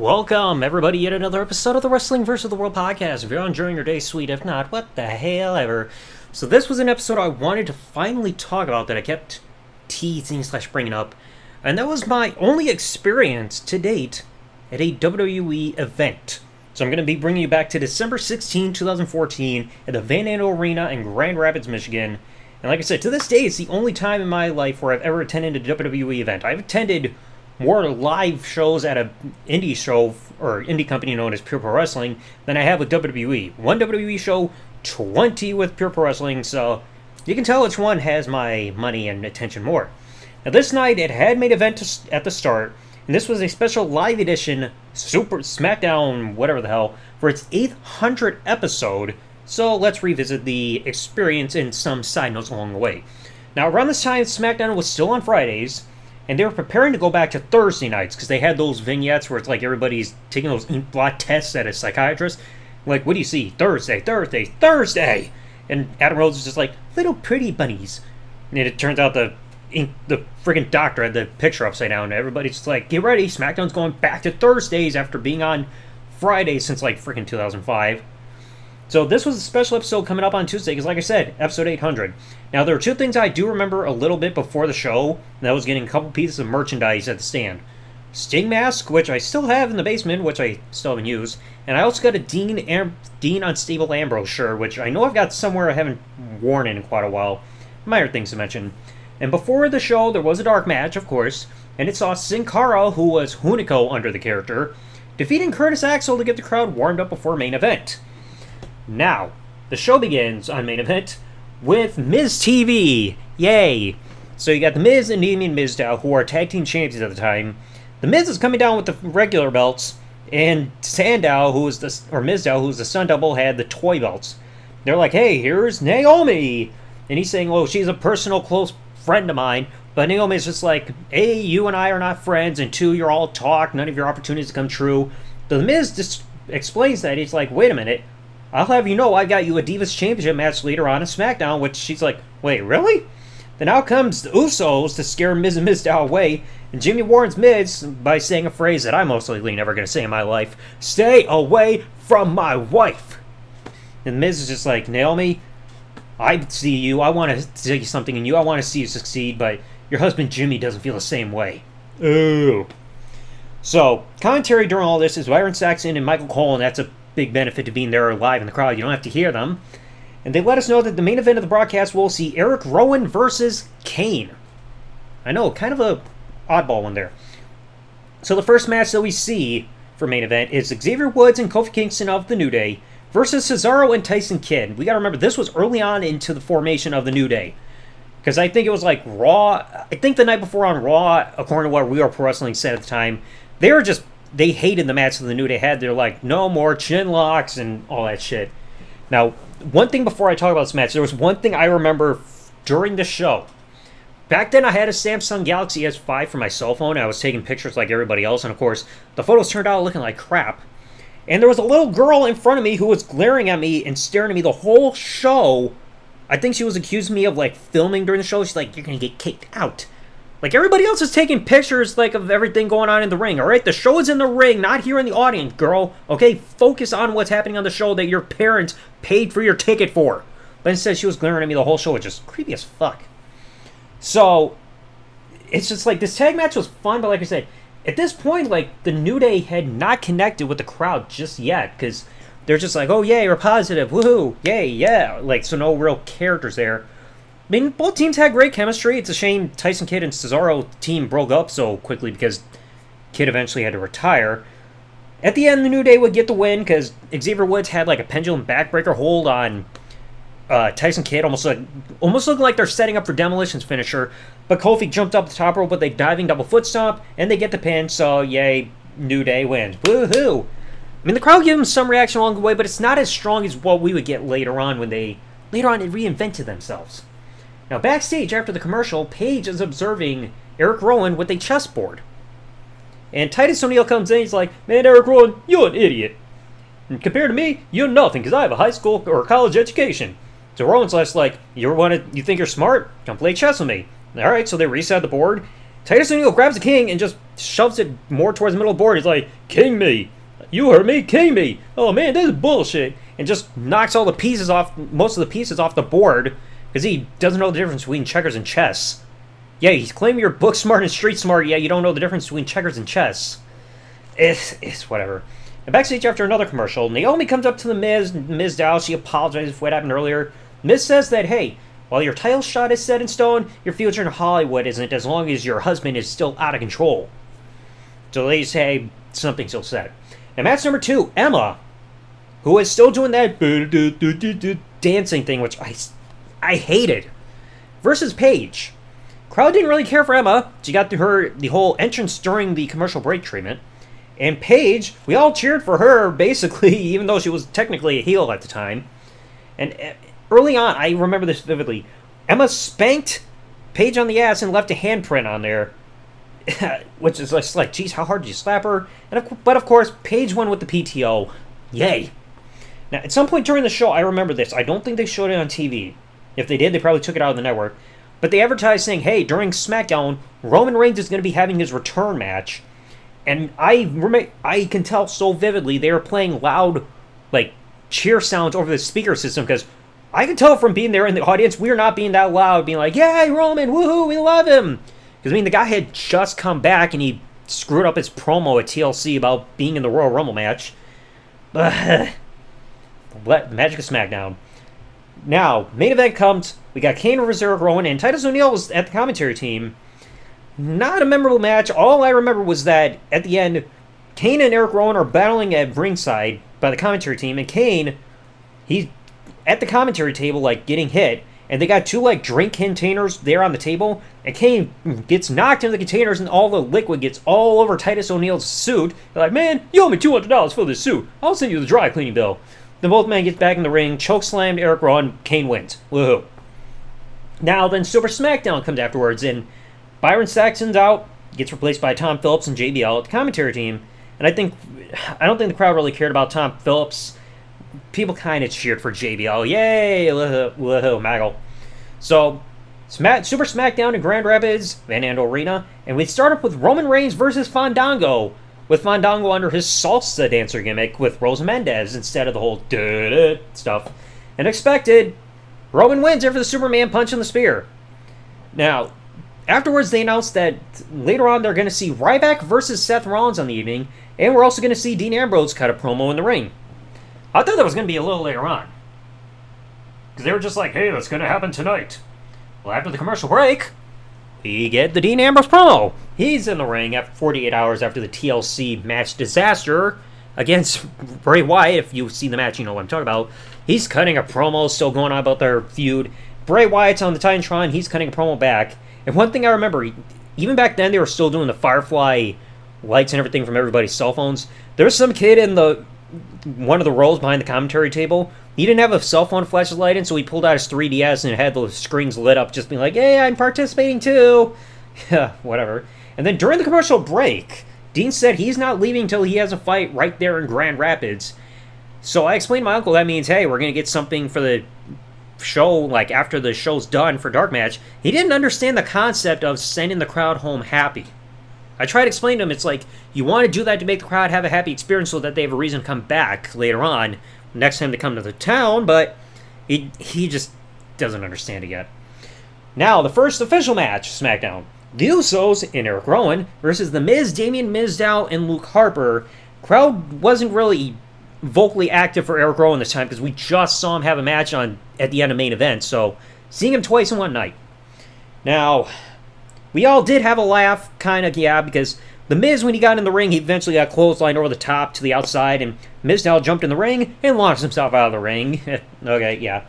Welcome, everybody, yet another episode of the Wrestling vs. the World podcast. If you're enjoying your day, sweet. If not, what the hell ever. So this was an episode I wanted to finally talk about that I kept teasing slash bringing up, and that was my only experience to date at a WWE event. So I'm going to be bringing you back to December 16, 2014, at the Van Andel Arena in Grand Rapids, Michigan. And like I said, to this day, it's the only time in my life where I've ever attended a WWE event. I've attended more live shows at a indie show or indie company known as Pure Pro Wrestling than I have with WWE. One WWE show, 20 with Pure Pro Wrestling, so you can tell which one has my money and attention more. Now, this night it had main event at the start, and this was a special live edition Super SmackDown, whatever the hell, for its 800th episode. So let's revisit the experience and some side notes along the way. Now, around this time, SmackDown was still on Fridays, and they were preparing to go back to Thursday nights because they had those vignettes where it's like everybody's taking those blot tests at a psychiatrist. Like, what do you see? Thursday, Thursday, Thursday! And Adam Rose is just like, little pretty bunnies. And it turns out the the freaking doctor had the picture upside down. Everybody's just like, get ready, SmackDown's going back to Thursdays after being on Fridays since like freaking 2005. So this was a special episode coming up on Tuesday because, like I said, episode 800. Now there are two things I do remember a little bit before the show. That was getting a couple pieces of merchandise at the stand. Sting mask, which I still have in the basement, which I still haven't used, and I also got a Dean Am- Dean Unstable Ambrose shirt, which I know I've got somewhere I haven't worn in quite a while. Minor things to mention. And before the show, there was a dark match, of course, and it saw Sin Cara, who was Hunico under the character, defeating Curtis Axel to get the crowd warmed up before main event. Now, the show begins on main event with Miz TV. Yay! So you got the Miz and Damien Mizdow, who are tag team champions at the time. The Miz is coming down with the regular belts, and Sandow, who is the or Mizdow, who's the Sun Double, had the toy belts. They're like, "Hey, here's Naomi," and he's saying, "Oh, she's a personal close friend of mine." But Naomi's just like, "A, you and I are not friends, and two, you're all talk. None of your opportunities come true." The Miz just explains that he's like, "Wait a minute." I'll have you know I got you a Divas Championship match later on in SmackDown, which she's like, wait, really? Then out comes the Usos to scare Miz and Mizdow away, and Jimmy warns Miz by saying a phrase that I'm most likely never going to say in my life Stay away from my wife! And Miz is just like, Naomi, I see you, I want to see something in you, I want to see you succeed, but your husband Jimmy doesn't feel the same way. Ooh. So, commentary during all this is Byron Saxton and Michael Cole, and that's a big benefit to being there live in the crowd. You don't have to hear them. And they let us know that the main event of the broadcast will see Eric Rowan versus Kane. I know, kind of a oddball one there. So the first match that we see for main event is Xavier Woods and Kofi Kingston of the New Day versus Cesaro and Tyson Kidd. We got to remember this was early on into the formation of the New Day. Because I think it was like Raw. I think the night before on Raw, according to what We Are Pro Wrestling said at the time, they were just they hated the match that the New Day had. They're like, no more chin locks and all that shit. Now, one thing before I talk about this match, there was one thing I remember during the show. Back then, I had a Samsung Galaxy S5 for my cell phone. I was taking pictures like everybody else, and of course, the photos turned out looking like crap. And there was a little girl in front of me who was glaring at me and staring at me the whole show. I think she was accusing me of like filming during the show. She's like, "You're gonna get kicked out." Like everybody else is taking pictures like of everything going on in the ring, all right? The show is in the ring, not here in the audience, girl. Okay, focus on what's happening on the show that your parents paid for your ticket for. But instead, she was glaring at me the whole show, which is creepy as fuck. So, it's just like this tag match was fun, but like I said, at this point, like the New Day had not connected with the crowd just yet because they're just like, oh yay, we're positive, woohoo, yay, yeah, like so no real characters there. I mean, both teams had great chemistry. It's a shame Tyson Kidd and Cesaro team broke up so quickly because Kidd eventually had to retire. At the end, the New Day would get the win because Xavier Woods had like a pendulum backbreaker hold on uh, Tyson Kidd, almost like almost looking like they're setting up for Demolition's finisher. But Kofi jumped up the top rope with a diving double foot stomp, and they get the pin. So yay, New Day wins. Woohoo! I mean, the crowd gave them some reaction along the way, but it's not as strong as what we would get later on when they later on reinvented themselves. Now, backstage after the commercial, Paige is observing Eric Rowan with a chessboard. And Titus O'Neil comes in, he's like, Man, Eric Rowan, you're an idiot. And compared to me, you're nothing, because I have a high school or college education. So Rowan's less like, you want to, you think you're smart? Come play chess with me. Alright, so they reset the board. Titus O'Neil grabs the king and just shoves it more towards the middle of the board. He's like, King me. You heard me, king me. Oh man, this is bullshit. And just knocks all the pieces off, most of the pieces off the board because he doesn't know the difference between checkers and chess. Yeah, he's claiming you're book smart and street smart, yeah, you don't know the difference between checkers and chess. It's, it's whatever. And backstage after another commercial, Naomi comes up to the Miz, Mizdow, she apologizes for what happened earlier. Miz says that, hey, while your title shot is set in stone, your future in Hollywood isn't as long as your husband is still out of control. So they say something's still set. And match number two, Emma, who is still doing that dancing thing, which I, I hated, versus Paige. Crowd didn't really care for Emma. She got to her the whole entrance during the commercial break treatment. And Paige, we all cheered for her, basically, even though she was technically a heel at the time. And eh, early on, I remember this vividly. Emma spanked Paige on the ass and left a handprint on there, which is just like, geez, how hard did you slap her? And of, but of course, Paige won with the PTO. Yay! Now, at some point during the show, I remember this. I don't think they showed it on TV. If they did, they probably took it out of the network. But they advertised saying, hey, during SmackDown, Roman Reigns is going to be having his return match. And I I can tell so vividly they were playing loud, like, cheer sounds over the speaker system because I can tell from being there in the audience, we're not being that loud, being like, yay, Roman, woohoo, we love him. Because, I mean, the guy had just come back and he screwed up his promo at TLC about being in the Royal Rumble match. But, Magic of SmackDown. Now, main event comes. We got Kane versus Eric Rowan, and Titus O'Neil was at the commentary team. Not a memorable match. All I remember was that at the end, Kane and Eric Rowan are battling at ringside by the commentary team, and Kane, he's at the commentary table, like getting hit, and they got two like drink containers there on the table, and Kane gets knocked into the containers, and all the liquid gets all over Titus O'Neil's suit. They're like, man, you owe me two hundred dollars for this suit. I'll send you the dry cleaning bill. Then both men get back in the ring, choke slammed Eric Rowan, Kane wins. Woohoo. Now then Super SmackDown comes afterwards, and Byron Saxton's out, gets replaced by Tom Phillips and JBL at the commentary team. And I think I don't think the crowd really cared about Tom Phillips. People kind of cheered for JBL. Yay! Woohoo, woohoo, Maggle. So, Super SmackDown in Grand Rapids, Van Andel Arena, and we start up with Roman Reigns versus Fandango with Fandango under his salsa dancer gimmick with Rosa Mendez instead of the whole stuff. And expected, Roman wins after the Superman punch and the spear. Now, afterwards they announced that later on they're going to see Ryback versus Seth Rollins on the evening, and we're also going to see Dean Ambrose cut a promo in the ring. I thought that was going to be a little later on. Because they were just like, hey, that's going to happen tonight. Well, after the commercial break, we get the Dean Ambrose promo. He's in the ring after 48 hours after the TLC match disaster against Bray Wyatt. If you've seen the match, you know what I'm talking about. He's cutting a promo, still going on about their feud. Bray Wyatt's on the Titantron. He's cutting a promo back. And one thing I remember, even back then, they were still doing the Firefly lights and everything from everybody's cell phones. There was some kid in the one of the rows behind the commentary table. He didn't have a cell phone flashlight in, so he pulled out his 3DS and had the screens lit up, just being like, "Hey, I'm participating too." Yeah, whatever. And then during the commercial break, Dean said he's not leaving until he has a fight right there in Grand Rapids. So I explained to my uncle that means, hey, we're gonna get something for the show, like after the show's done for Dark Match. He didn't understand the concept of sending the crowd home happy. I tried to explain to him it's like you want to do that to make the crowd have a happy experience so that they have a reason to come back later on, next time they come to the town, but he he just doesn't understand it yet. Now, the first official match, SmackDown. The Usos and Eric Rowan versus The Miz, Damien Mizdow, and Luke Harper. Crowd wasn't really vocally active for Eric Rowan this time because we just saw him have a match on at the end of main event, so seeing him twice in one night. Now, we all did have a laugh, kind of, yeah, because The Miz, when he got in the ring, he eventually got clotheslined over the top to the outside, and Mizdow jumped in the ring and launched himself out of the ring. okay, yeah.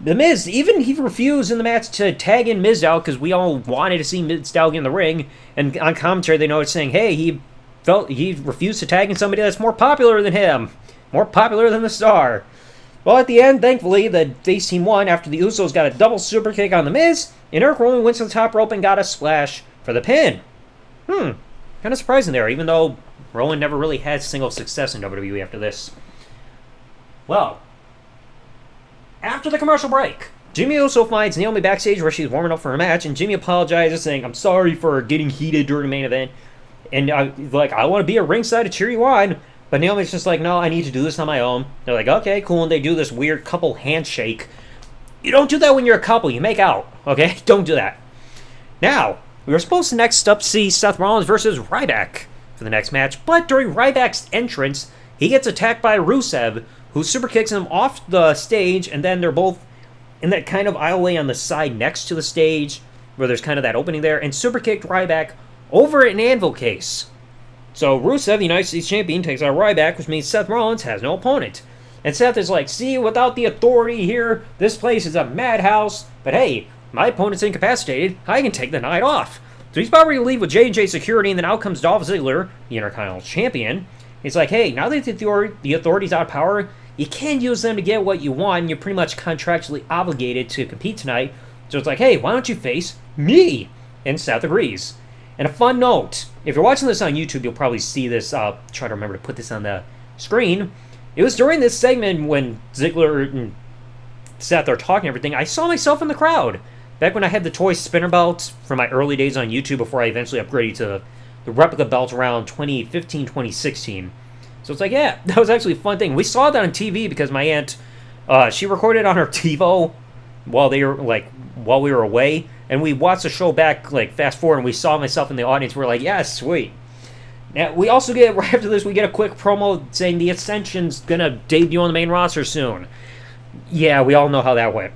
The Miz, even he refused in the match to tag in Mizdow because we all wanted to see Mizdow get in the ring, and on commentary they noted saying, hey, he felt he refused to tag in somebody that's more popular than him, more popular than the star. Well, at the end, thankfully, the face team won after the Usos got a double super kick on The Miz, and Eric Rowan went to the top rope and got a splash for the pin. Hmm, kind of surprising there, even though Rowan never really had single success in WWE after this. Well, after the commercial break, Jimmy also finds Naomi backstage where she's warming up for her match, and Jimmy apologizes, saying, "I'm sorry for getting heated during the main event, and I like I want to be at ringside to cheer you on." But Naomi's just like, "No, I need to do this on my own." They're like, "Okay, cool," and they do this weird couple handshake. You don't do that when you're a couple. You make out, okay? Don't do that. Now we were supposed to next up see Seth Rollins versus Ryback for the next match, but during Ryback's entrance, he gets attacked by Rusev, who super kicks him off the stage, and then they're both in that kind of aisleway on the side next to the stage, where there's kind of that opening there, and super kicked Ryback over an anvil case. So Rusev, the United States Champion, takes out Ryback, which means Seth Rollins has no opponent. And Seth is like, see, without the authority here, this place is a madhouse. But hey, my opponent's incapacitated. I can take the night off. So he's about ready to leave with J&J Security, and then out comes Dolph Ziggler, the Intercontinental Champion. He's like, hey, now that the authority's out of power, you can use them to get what you want, and you're pretty much contractually obligated to compete tonight. So it's like, hey, why don't you face me? And Seth agrees. And a fun note if you're watching this on YouTube, you'll probably see this. I'll try to remember to put this on the screen. It was during this segment when Ziggler and Seth are talking everything, I saw myself in the crowd. Back when I had the toy spinner belt from my early days on YouTube before I eventually upgraded to the replica belt around 2015, 2016. So it's like, yeah, that was actually a fun thing. We saw that on TV because my aunt, uh, she recorded on her TiVo while they were like while we were away, and we watched the show back like fast forward, and we saw myself in the audience. We are like, yeah, sweet. Now we also get right after this, we get a quick promo saying the Ascension's gonna debut on the main roster soon. Yeah, we all know how that went.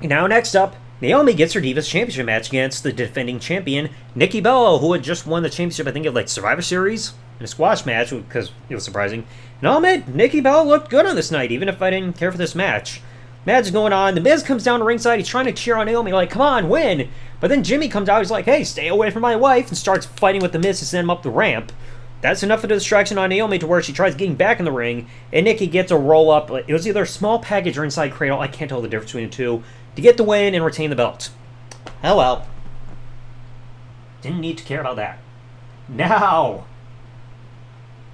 Now next up, Naomi gets her Divas Championship match against the defending champion Nikki Bella, who had just won the championship, I think, of like Survivor Series in a squash match because it was surprising. And I'll admit, Nikki Bella looked good on this night, even if I didn't care for this match. Match going on. The Miz comes down to ringside. He's trying to cheer on Naomi, like, come on, win. But then Jimmy comes out. He's like, hey, stay away from my wife, and starts fighting with the Miz to send him up the ramp. That's enough of a distraction on Naomi to where she tries getting back in the ring, and Nikki gets a roll up. It was either a small package or inside cradle. I can't tell the difference between the two. To get the win and retain the belt. Oh well. Didn't need to care about that. Now,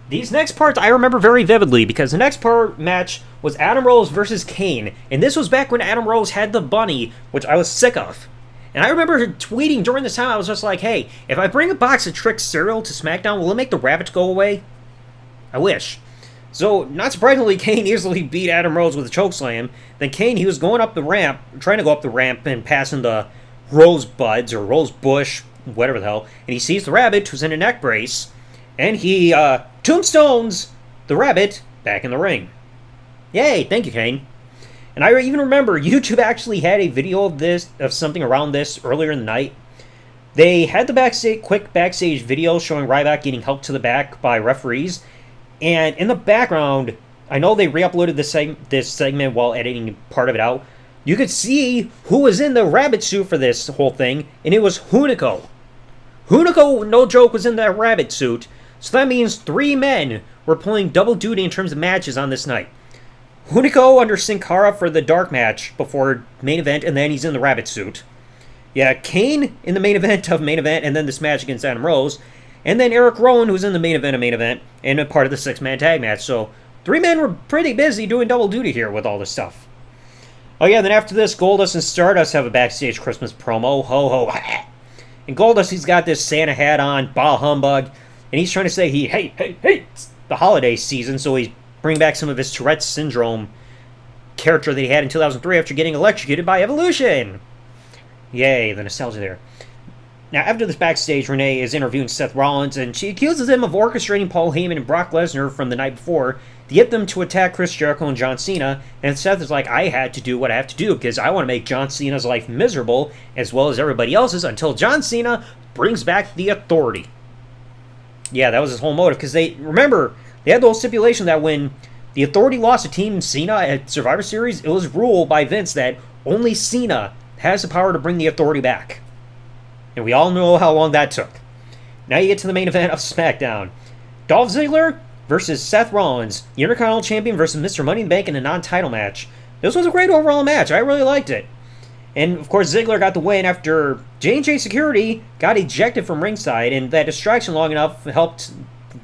these next parts I remember very vividly because the next part match was Adam Rose versus Kane, and this was back when Adam Rose had the bunny, which I was sick of. And I remember tweeting during this time, I was just like, hey, if I bring a box of Trix cereal to SmackDown, will it make the rabbits go away? I wish. So, not surprisingly, Kane easily beat Adam Rose with a chokeslam. Then Kane, he was going up the ramp, trying to go up the ramp and passing the rosebuds or rose bush, whatever the hell, and he sees the rabbit who's in a neck brace, and he uh, tombstones the rabbit back in the ring. Yay! Thank you, Kane. And I even remember YouTube actually had a video of this of something around this earlier in the night. They had the backstage quick backstage video showing Ryback getting helped to the back by referees, and in the background, I know they re-uploaded this seg- this segment while editing part of it out you could see who was in the rabbit suit for this whole thing, and it was Hunico. Hunico, no joke, was in that rabbit suit, so that means three men were pulling double duty in terms of matches on this night. Hunico under Sin Cara for the dark match before main event, and then he's in the rabbit suit. Yeah, Kane in the main event of main event, and then this match against Adam Rose. And then Eric Rowan, who's in the main event of main event, and a part of the six man tag match. So three men were pretty busy doing double duty here with all this stuff. Oh yeah, then after this, Goldust and Stardust have a backstage Christmas promo. Ho ho. And Goldust, he's got this Santa hat on, bah humbug, and he's trying to say he, hey, hey, hey, it's the holiday season, so he's bringing back some of his Tourette's syndrome character that he had in 2003 after getting electrocuted by Evolution. Yay, the nostalgia there. Now, after this backstage, Renee is interviewing Seth Rollins, and she accuses him of orchestrating Paul Heyman and Brock Lesnar from the night before to get them to attack Chris Jericho and John Cena. And Seth is like, I had to do what I have to do because I want to make John Cena's life miserable as well as everybody else's until John Cena brings back the authority. Yeah, that was his whole motive because they remember they had the whole stipulation that when the authority lost to Team Cena at Survivor Series, it was ruled by Vince that only Cena has the power to bring the authority back. And we all know how long that took. Now you get to the main event of SmackDown. Dolph Ziggler versus Seth Rollins, the Intercontinental Champion versus Mr. Money in the Bank in a non-title match. This was a great overall match. I really liked it. And of course, Ziggler got the win after J&J Security got ejected from ringside, and that distraction long enough helped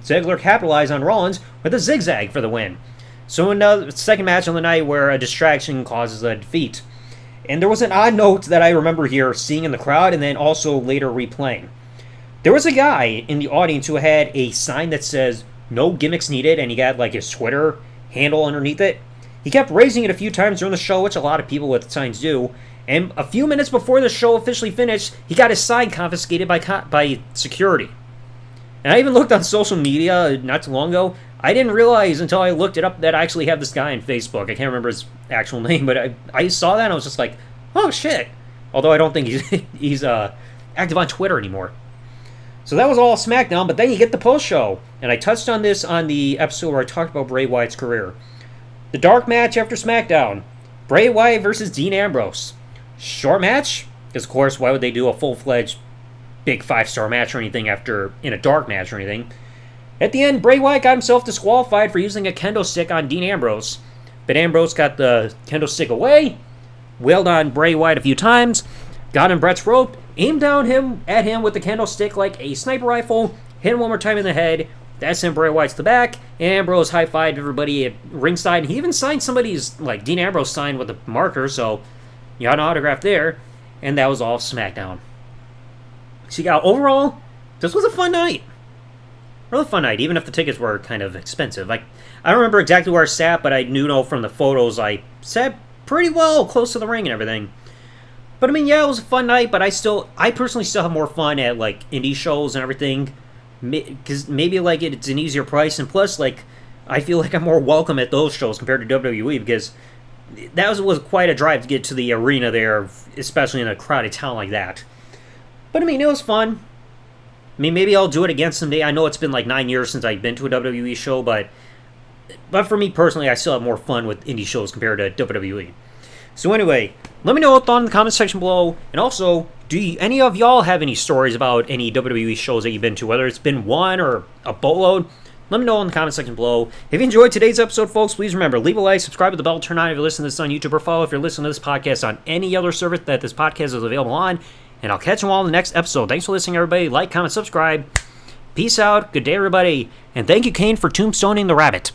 Ziggler capitalized on Rollins with a zigzag for the win. So in the second match on the night where a distraction causes a defeat. And there was an odd note that I remember here seeing in the crowd and then also later replaying. There was a guy in the audience who had a sign that says no gimmicks needed and he got like his Twitter handle underneath it. He kept raising it a few times during the show, which a lot of people with signs do. And a few minutes before the show officially finished, he got his sign confiscated by co- by security. And I even looked on social media not too long ago. I didn't realize until I looked it up that I actually have this guy on Facebook. I can't remember his actual name, but I, I saw that and I was just like, oh shit. Although I don't think he's he's uh, active on Twitter anymore. So that was all SmackDown, but then you get the post show. And I touched on this on the episode where I talked about Bray Wyatt's career. The dark match after SmackDown Bray Wyatt versus Dean Ambrose. Short match, because of course, why would they do a full fledged big five star match or anything after in a dark match or anything? At the end, Bray Wyatt got himself disqualified for using a kendo stick on Dean Ambrose. But Ambrose got the kendo stick away, wailed on Bray Wyatt a few times, got in Bret's rope, aimed down him at him with the kendo stick like a sniper rifle, hit him one more time in the head. That sent Bray Wyatt to the back. And Ambrose high fived everybody at ringside. He even signed somebody's like Dean Ambrose signed with a marker, so you got an autograph there. And that was all SmackDown. So yeah, overall, this was a fun night. Really fun night, even if the tickets were kind of expensive. Like I don't remember exactly where I sat, but I knew know from the photos I sat pretty well close to the ring and everything. But I mean, yeah, it was a fun night. But I still, I personally still have more fun at like indie shows and everything, because maybe like it's an easier price, and plus like I feel like I'm more welcome at those shows compared to WWE because that was was quite a drive to get to the arena there, especially in a crowded town like that. But I mean, it was fun. I mean, maybe I'll do it again someday. I know it's been like nine years since I've been to a WWE show, but but for me personally, I still have more fun with indie shows compared to WWE. So anyway, let me know what thought in the comment section below, and also, do you, any of y'all have any stories about any WWE shows that you've been to, whether it's been one or a boatload? Let me know in the comment section below. If you enjoyed today's episode, folks, please remember leave a like, subscribe with the bell, turn on if you're listening to this on YouTube, or follow if you're listening to this podcast on any other service that this podcast is available on. And I'll catch you all in the next episode. Thanks for listening, everybody. Like, comment, subscribe. Peace out. Good day, everybody. And thank you, Kane, for tombstoning the rabbit.